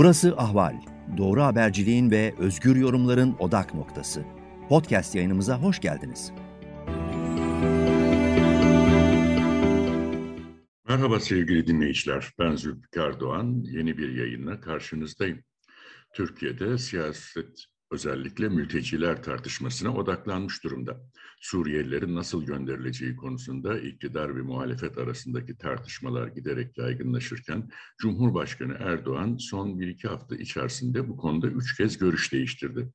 Burası Ahval. Doğru haberciliğin ve özgür yorumların odak noktası. Podcast yayınımıza hoş geldiniz. Merhaba sevgili dinleyiciler. Ben Zülfikar Doğan. Yeni bir yayınla karşınızdayım. Türkiye'de siyaset özellikle mülteciler tartışmasına odaklanmış durumda. Suriyelilerin nasıl gönderileceği konusunda iktidar ve muhalefet arasındaki tartışmalar giderek yaygınlaşırken Cumhurbaşkanı Erdoğan son bir iki hafta içerisinde bu konuda üç kez görüş değiştirdi.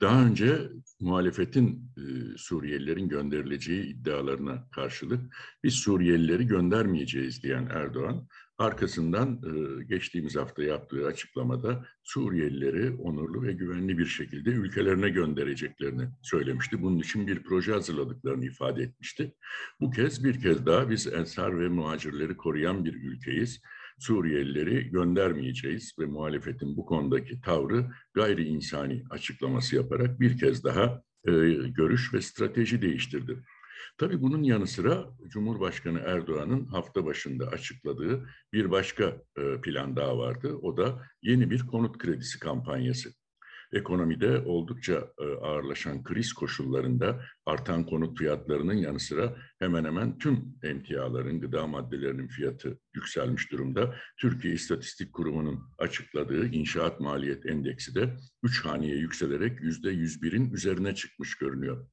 Daha önce muhalefetin e, Suriyelilerin gönderileceği iddialarına karşılık biz Suriyelileri göndermeyeceğiz diyen Erdoğan Arkasından e, geçtiğimiz hafta yaptığı açıklamada Suriyelileri onurlu ve güvenli bir şekilde ülkelerine göndereceklerini söylemişti. Bunun için bir proje hazırladıklarını ifade etmişti. Bu kez bir kez daha biz ensar ve muhacirleri koruyan bir ülkeyiz. Suriyelileri göndermeyeceğiz ve muhalefetin bu konudaki tavrı gayri insani açıklaması yaparak bir kez daha e, görüş ve strateji değiştirdi. Tabii bunun yanı sıra Cumhurbaşkanı Erdoğan'ın hafta başında açıkladığı bir başka e, plan daha vardı. O da yeni bir konut kredisi kampanyası. Ekonomide oldukça e, ağırlaşan kriz koşullarında artan konut fiyatlarının yanı sıra hemen hemen tüm emtiaların, gıda maddelerinin fiyatı yükselmiş durumda. Türkiye İstatistik Kurumu'nun açıkladığı inşaat maliyet endeksi de 3 haneye yükselerek %101'in üzerine çıkmış görünüyor.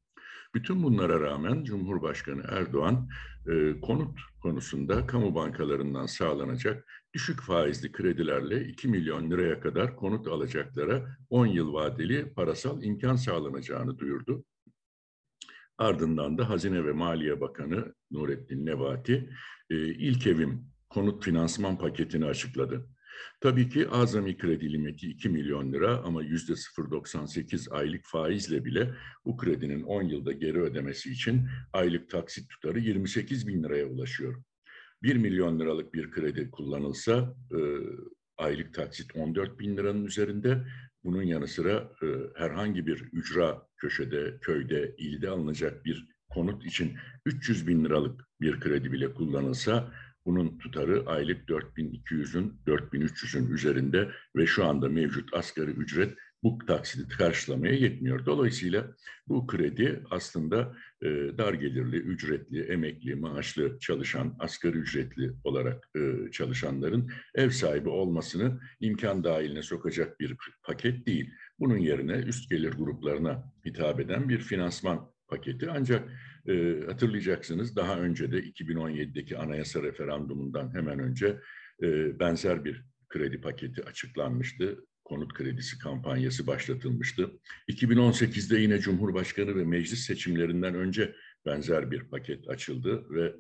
Bütün bunlara rağmen Cumhurbaşkanı Erdoğan e, konut konusunda kamu bankalarından sağlanacak düşük faizli kredilerle 2 milyon liraya kadar konut alacaklara 10 yıl vadeli parasal imkan sağlanacağını duyurdu. Ardından da Hazine ve Maliye Bakanı Nurettin Nebati e, ilk evim konut finansman paketini açıkladı. Tabii ki azami kredi limiti 2 milyon lira ama yüzde 0.98 aylık faizle bile bu kredinin 10 yılda geri ödemesi için aylık taksit tutarı 28 bin liraya ulaşıyor. 1 milyon liralık bir kredi kullanılsa e, aylık taksit 14 bin liranın üzerinde. Bunun yanı sıra e, herhangi bir ücra köşede, köyde, ilde alınacak bir konut için 300 bin liralık bir kredi bile kullanılsa bunun tutarı aylık 4200'ün 4300'ün üzerinde ve şu anda mevcut asgari ücret bu taksidi karşılamaya yetmiyor. Dolayısıyla bu kredi aslında e, dar gelirli, ücretli, emekli, maaşlı çalışan, asgari ücretli olarak e, çalışanların ev sahibi olmasını imkan dahiline sokacak bir paket değil. Bunun yerine üst gelir gruplarına hitap eden bir finansman paketi. Ancak e, hatırlayacaksınız daha önce de 2017'deki anayasa referandumundan hemen önce e, benzer bir kredi paketi açıklanmıştı. Konut kredisi kampanyası başlatılmıştı. 2018'de yine Cumhurbaşkanı ve meclis seçimlerinden önce benzer bir paket açıldı ve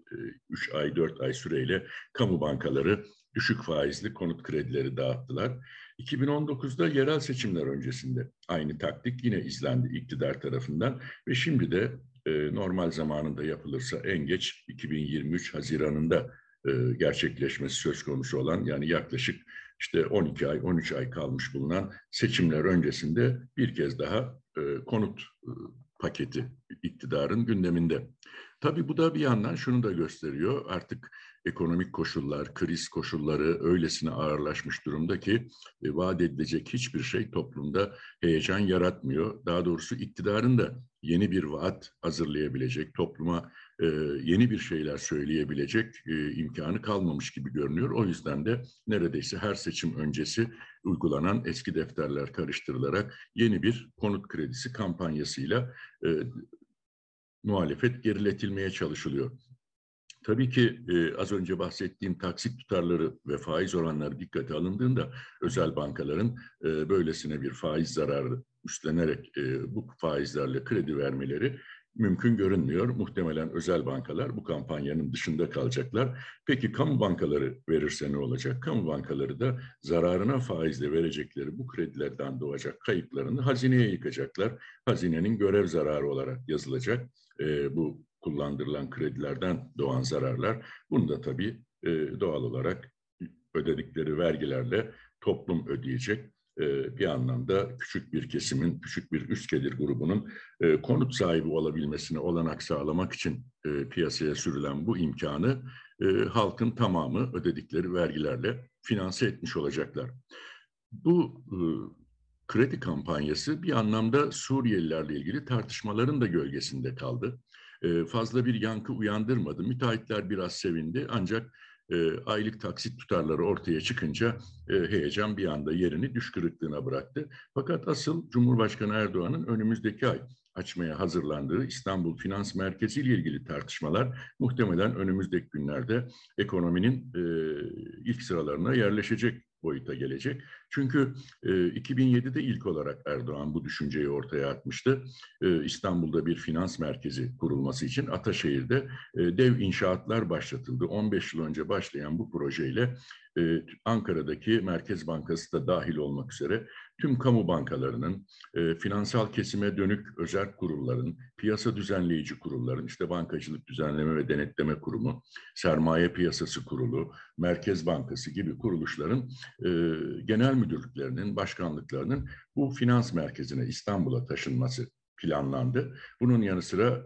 3 e, ay 4 ay süreyle kamu bankaları düşük faizli konut kredileri dağıttılar. 2019'da yerel seçimler öncesinde aynı taktik yine izlendi iktidar tarafından ve şimdi de e, normal zamanında yapılırsa en geç 2023 Haziran'ında e, gerçekleşmesi söz konusu olan yani yaklaşık işte 12 ay 13 ay kalmış bulunan seçimler öncesinde bir kez daha e, konut e, paketi iktidarın gündeminde. Tabii bu da bir yandan şunu da gösteriyor. Artık ekonomik koşullar, kriz koşulları öylesine ağırlaşmış durumda ki e, vaat edilecek hiçbir şey toplumda heyecan yaratmıyor. Daha doğrusu iktidarın da yeni bir vaat hazırlayabilecek, topluma e, yeni bir şeyler söyleyebilecek e, imkanı kalmamış gibi görünüyor. O yüzden de neredeyse her seçim öncesi uygulanan eski defterler karıştırılarak yeni bir konut kredisi kampanyasıyla e, muhalefet geriletilmeye çalışılıyor. Tabii ki e, az önce bahsettiğim taksit tutarları ve faiz oranları dikkate alındığında özel bankaların e, böylesine bir faiz zararı üstlenerek e, bu faizlerle kredi vermeleri mümkün görünmüyor. Muhtemelen özel bankalar bu kampanyanın dışında kalacaklar. Peki kamu bankaları verirse ne olacak? Kamu bankaları da zararına faizle verecekleri bu kredilerden doğacak kayıplarını hazineye yıkacaklar. Hazinenin görev zararı olarak yazılacak e, bu kullandırılan kredilerden doğan zararlar. Bunu da tabii e, doğal olarak ödedikleri vergilerle toplum ödeyecek. E, bir anlamda küçük bir kesimin, küçük bir üst gelir grubunun e, konut sahibi olabilmesine olanak sağlamak için piyasaya sürülen bu imkanı halkın tamamı ödedikleri vergilerle finanse etmiş olacaklar. Bu kredi kampanyası bir anlamda Suriyelilerle ilgili tartışmaların da gölgesinde kaldı. E, fazla bir yankı uyandırmadı. Müteahhitler biraz sevindi ancak e, aylık taksit tutarları ortaya çıkınca e, heyecan bir anda yerini düş kırıklığına bıraktı. Fakat asıl Cumhurbaşkanı Erdoğan'ın önümüzdeki ay açmaya hazırlandığı İstanbul Finans Merkezi ile ilgili tartışmalar muhtemelen önümüzdeki günlerde ekonominin e, ilk sıralarına yerleşecek boyuta gelecek. Çünkü e, 2007'de ilk olarak Erdoğan bu düşünceyi ortaya atmıştı. E, İstanbul'da bir finans merkezi kurulması için Ataşehir'de e, dev inşaatlar başlatıldı. 15 yıl önce başlayan bu projeyle e, Ankara'daki Merkez Bankası da dahil olmak üzere tüm kamu bankalarının, e, finansal kesime dönük özel kurulların, piyasa düzenleyici kurulların, işte Bankacılık Düzenleme ve Denetleme Kurumu, Sermaye Piyasası Kurulu, Merkez Bankası gibi kuruluşların e, genel müdürlüklerinin, başkanlıklarının bu finans merkezine İstanbul'a taşınması planlandı. Bunun yanı sıra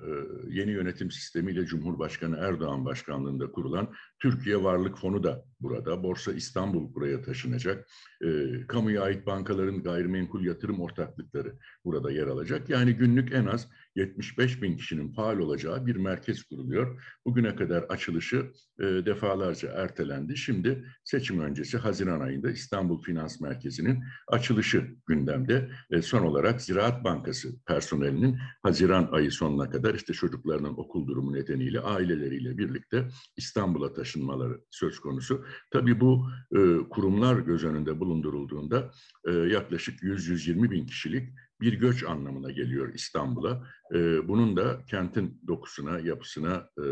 yeni yönetim sistemiyle Cumhurbaşkanı Erdoğan başkanlığında kurulan Türkiye Varlık Fonu da burada. Borsa İstanbul buraya taşınacak. E, kamuya ait bankaların gayrimenkul yatırım ortaklıkları burada yer alacak. Yani günlük en az 75 bin kişinin faal olacağı bir merkez kuruluyor. Bugüne kadar açılışı e, defalarca ertelendi. Şimdi seçim öncesi Haziran ayında İstanbul Finans Merkezi'nin açılışı gündemde. E, son olarak Ziraat Bankası personelinin Haziran ayı sonuna kadar işte çocuklarının okul durumu nedeniyle aileleriyle birlikte İstanbul'a taşınmaları söz konusu. Tabii bu e, kurumlar göz önünde bulundurulduğunda e, yaklaşık 100-120 bin kişilik bir göç anlamına geliyor İstanbul'a. E, bunun da kentin dokusuna, yapısına e,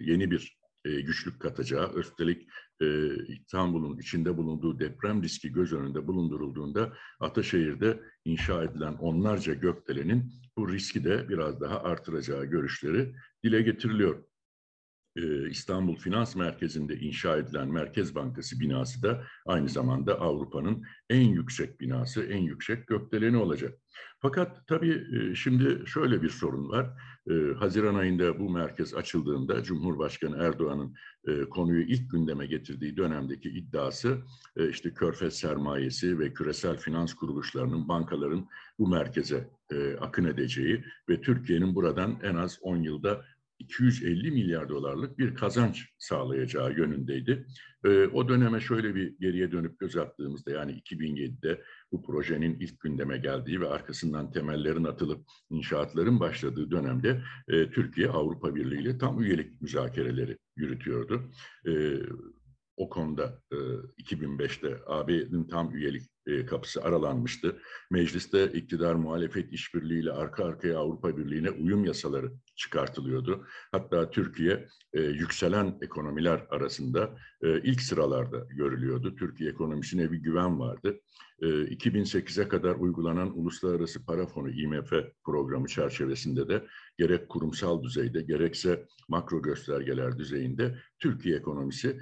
yeni bir e, güçlük katacağı, üstelik e, İstanbul'un içinde bulunduğu deprem riski göz önünde bulundurulduğunda Ataşehir'de inşa edilen onlarca gökdelenin bu riski de biraz daha artıracağı görüşleri dile getiriliyor. E, İstanbul Finans Merkezi'nde inşa edilen Merkez Bankası binası da aynı zamanda Avrupa'nın en yüksek binası, en yüksek gökdeleni olacak. Fakat tabii e, şimdi şöyle bir sorun var. E, Haziran ayında bu merkez açıldığında Cumhurbaşkanı Erdoğan'ın konuyu ilk gündeme getirdiği dönemdeki iddiası işte körfez sermayesi ve küresel finans kuruluşlarının, bankaların bu merkeze akın edeceği ve Türkiye'nin buradan en az 10 yılda 250 milyar dolarlık bir kazanç sağlayacağı yönündeydi. E, o döneme şöyle bir geriye dönüp göz attığımızda yani 2007'de bu projenin ilk gündeme geldiği ve arkasından temellerin atılıp inşaatların başladığı dönemde e, Türkiye Avrupa Birliği ile tam üyelik müzakereleri yürütüyordu. E, o konuda e, 2005'te AB'nin tam üyelik e, kapısı aralanmıştı. Mecliste iktidar muhalefet işbirliğiyle arka arkaya Avrupa Birliği'ne uyum yasaları çıkartılıyordu. Hatta Türkiye e, yükselen ekonomiler arasında e, ilk sıralarda görülüyordu. Türkiye ekonomisine bir güven vardı. 2008'e kadar uygulanan Uluslararası Para Fonu IMF programı çerçevesinde de gerek kurumsal düzeyde gerekse makro göstergeler düzeyinde Türkiye ekonomisi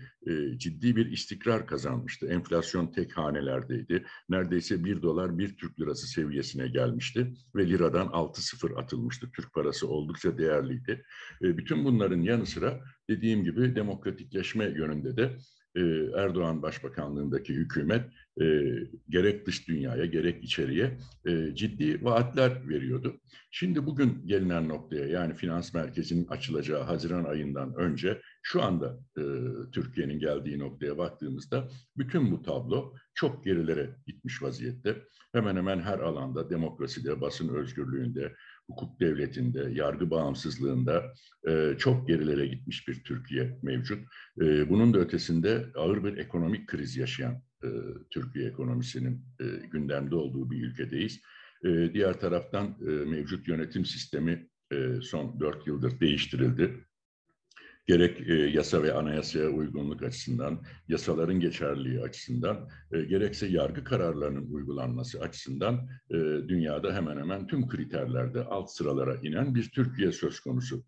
ciddi bir istikrar kazanmıştı. Enflasyon tek hanelerdeydi neredeyse bir dolar bir Türk lirası seviyesine gelmişti ve liradan 6-0 atılmıştı. Türk parası oldukça değerliydi. E, bütün bunların yanı sıra dediğim gibi demokratikleşme yönünde de e, Erdoğan Başbakanlığındaki hükümet e, gerek dış dünyaya gerek içeriye e, ciddi vaatler veriyordu. Şimdi bugün gelinen noktaya yani finans merkezinin açılacağı Haziran ayından önce şu anda e, Türkiye'nin geldiği noktaya baktığımızda bütün bu tablo çok gerilere gitmiş vaziyette. Hemen hemen her alanda demokraside, basın özgürlüğünde, hukuk devletinde, yargı bağımsızlığında e, çok gerilere gitmiş bir Türkiye mevcut. E, bunun da ötesinde ağır bir ekonomik kriz yaşayan e, Türkiye ekonomisinin e, gündemde olduğu bir ülkedeyiz. E, diğer taraftan e, mevcut yönetim sistemi e, son dört yıldır değiştirildi gerek e, yasa ve anayasaya uygunluk açısından, yasaların geçerliliği açısından, e, gerekse yargı kararlarının uygulanması açısından e, dünyada hemen hemen tüm kriterlerde alt sıralara inen bir Türkiye söz konusu.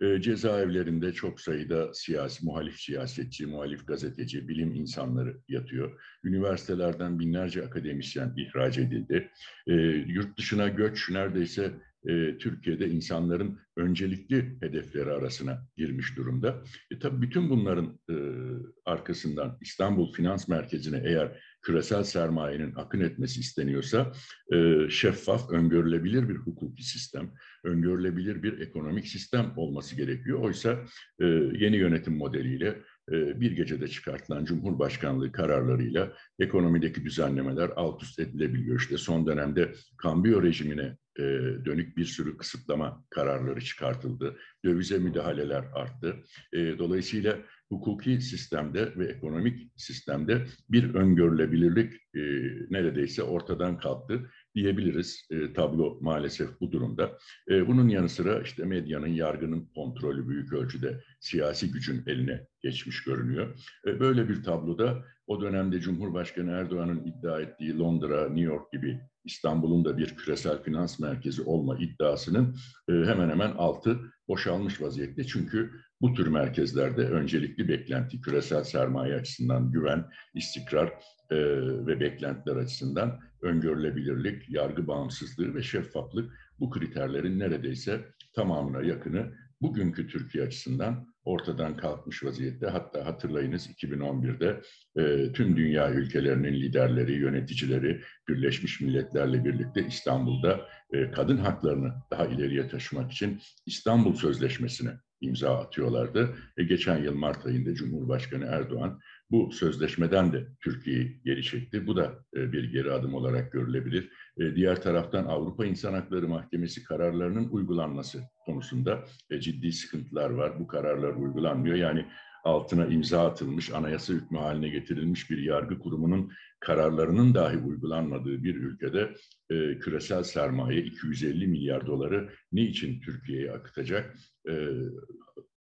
E, cezaevlerinde çok sayıda siyasi, muhalif siyasetçi, muhalif gazeteci, bilim insanları yatıyor. Üniversitelerden binlerce akademisyen ihraç edildi. E, yurt dışına göç neredeyse e, Türkiye'de insanların öncelikli hedefleri arasına girmiş durumda. E, tabii bütün bunların e, arkasından İstanbul Finans Merkezi'ne eğer küresel sermayenin akın etmesi isteniyorsa e, şeffaf, öngörülebilir bir hukuki sistem, öngörülebilir bir ekonomik sistem olması gerekiyor. Oysa e, yeni yönetim modeliyle bir gecede çıkartılan Cumhurbaşkanlığı kararlarıyla ekonomideki düzenlemeler alt üst edilebiliyor. İşte son dönemde kambiyo rejimine e, dönük bir sürü kısıtlama kararları çıkartıldı. Dövize müdahaleler arttı. E, dolayısıyla hukuki sistemde ve ekonomik sistemde bir öngörülebilirlik neredeyse ortadan kalktı diyebiliriz. E, tablo maalesef bu durumda. E, bunun yanı sıra işte medyanın, yargının kontrolü büyük ölçüde siyasi gücün eline geçmiş görünüyor. E, böyle bir tabloda o dönemde Cumhurbaşkanı Erdoğan'ın iddia ettiği Londra, New York gibi İstanbul'un da bir küresel finans merkezi olma iddiasının e, hemen hemen altı boşalmış vaziyette. Çünkü bu tür merkezlerde öncelikli beklenti küresel sermaye açısından güven, istikrar e, ve beklentiler açısından öngörülebilirlik, yargı bağımsızlığı ve şeffaflık bu kriterlerin neredeyse tamamına yakını bugünkü Türkiye açısından ortadan kalkmış vaziyette. Hatta hatırlayınız 2011'de e, tüm dünya ülkelerinin liderleri, yöneticileri Birleşmiş Milletler'le birlikte İstanbul'da e, kadın haklarını daha ileriye taşımak için İstanbul Sözleşmesi'ne imza atıyorlardı. E, geçen yıl Mart ayında Cumhurbaşkanı Erdoğan bu sözleşmeden de Türkiye'yi geri çekti. Bu da e, bir geri adım olarak görülebilir. E, diğer taraftan Avrupa İnsan Hakları Mahkemesi kararlarının uygulanması konusunda e, ciddi sıkıntılar var. Bu kararlar uygulanmıyor. Yani altına imza atılmış, anayasa hükmü haline getirilmiş bir yargı kurumunun kararlarının dahi uygulanmadığı bir ülkede e, küresel sermaye 250 milyar doları niçin Türkiye'ye akıtacak? E,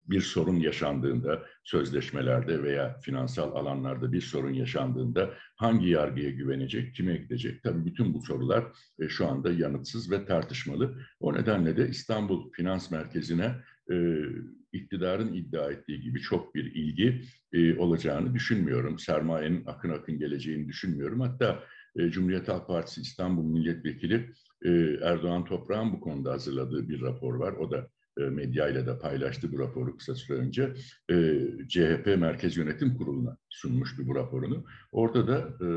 bir sorun yaşandığında sözleşmelerde veya finansal alanlarda bir sorun yaşandığında hangi yargıya güvenecek, kime gidecek? Tabii bütün bu sorular e, şu anda yanıtsız ve tartışmalı. O nedenle de İstanbul Finans Merkezi'ne e, iktidarın iddia ettiği gibi çok bir ilgi e, olacağını düşünmüyorum. Sermayenin akın akın geleceğini düşünmüyorum. Hatta e, Cumhuriyet Halk Partisi İstanbul Milletvekili e, Erdoğan Toprağ'ın bu konuda hazırladığı bir rapor var. O da medyayla da paylaştı bu raporu kısa süre önce. E, CHP Merkez Yönetim Kurulu'na sunmuştu bu raporunu. Orada da e,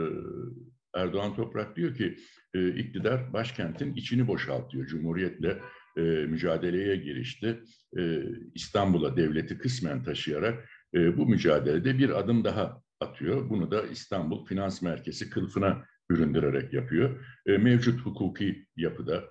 Erdoğan Toprak diyor ki e, iktidar başkentin içini boşaltıyor. Cumhuriyetle e, mücadeleye girişti. E, İstanbul'a devleti kısmen taşıyarak e, bu mücadelede bir adım daha atıyor. Bunu da İstanbul Finans Merkezi kılıfına büründürerek yapıyor. E, mevcut hukuki yapıda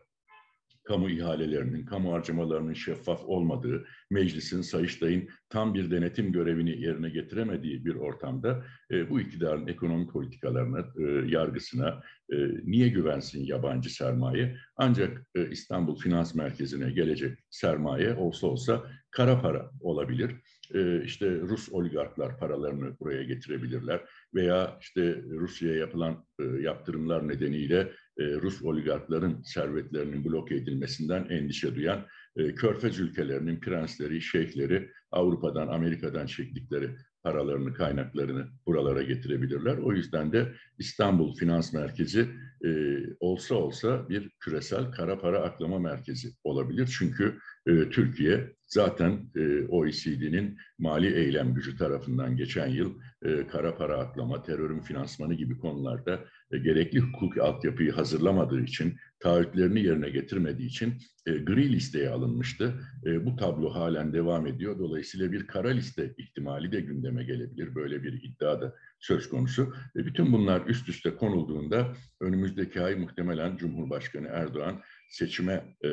kamu ihalelerinin, kamu harcamalarının şeffaf olmadığı, meclisin, Sayıştay'ın tam bir denetim görevini yerine getiremediği bir ortamda e, bu iktidarın ekonomi politikalarına, e, yargısına e, niye güvensin yabancı sermaye? Ancak e, İstanbul Finans Merkezi'ne gelecek sermaye olsa olsa kara para olabilir. E, işte Rus oligarklar paralarını buraya getirebilirler veya işte Rusya'ya yapılan e, yaptırımlar nedeniyle Rus oligarkların servetlerinin bloke edilmesinden endişe duyan e, Körfez ülkelerinin prensleri, şeyhleri Avrupa'dan, Amerika'dan çektikleri paralarını, kaynaklarını buralara getirebilirler. O yüzden de İstanbul Finans Merkezi e, olsa olsa bir küresel kara para aklama merkezi olabilir. Çünkü e, Türkiye zaten e, OECD'nin mali eylem gücü tarafından geçen yıl e, kara para aklama, terörün finansmanı gibi konularda e, gerekli hukuki altyapıyı hazırlamadığı için, taahhütlerini yerine getirmediği için e, gri listeye alınmıştı. E, bu tablo halen devam ediyor. Dolayısıyla bir kara liste ihtimali de gündeme gelebilir. Böyle bir iddia da söz konusu. E, bütün bunlar üst üste konulduğunda önümüzdeki ay muhtemelen Cumhurbaşkanı Erdoğan seçime e,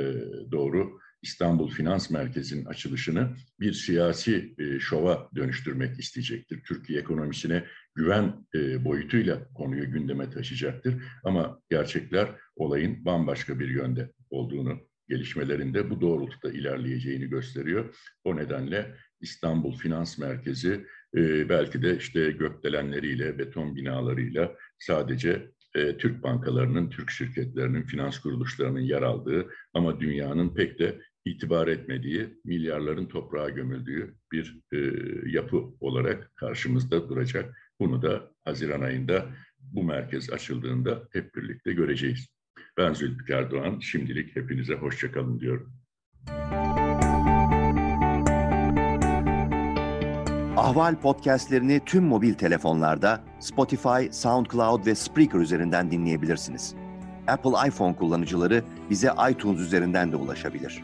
doğru İstanbul Finans Merkezi'nin açılışını bir siyasi e, şova dönüştürmek isteyecektir. Türkiye ekonomisine güven e, boyutuyla konuyu gündeme taşıyacaktır. Ama gerçekler olayın bambaşka bir yönde olduğunu, gelişmelerinde bu doğrultuda ilerleyeceğini gösteriyor. O nedenle İstanbul Finans Merkezi e, belki de işte gökdelenleriyle, beton binalarıyla sadece e, Türk bankalarının, Türk şirketlerinin, finans kuruluşlarının yer aldığı ama dünyanın pek de itibar etmediği, milyarların toprağa gömüldüğü bir e, yapı olarak karşımızda duracak. Bunu da Haziran ayında bu merkez açıldığında hep birlikte göreceğiz. Ben Zülfikar Doğan. Şimdilik hepinize hoşçakalın diyorum. Ahval podcastlerini tüm mobil telefonlarda Spotify, SoundCloud ve Spreaker üzerinden dinleyebilirsiniz. Apple iPhone kullanıcıları bize iTunes üzerinden de ulaşabilir.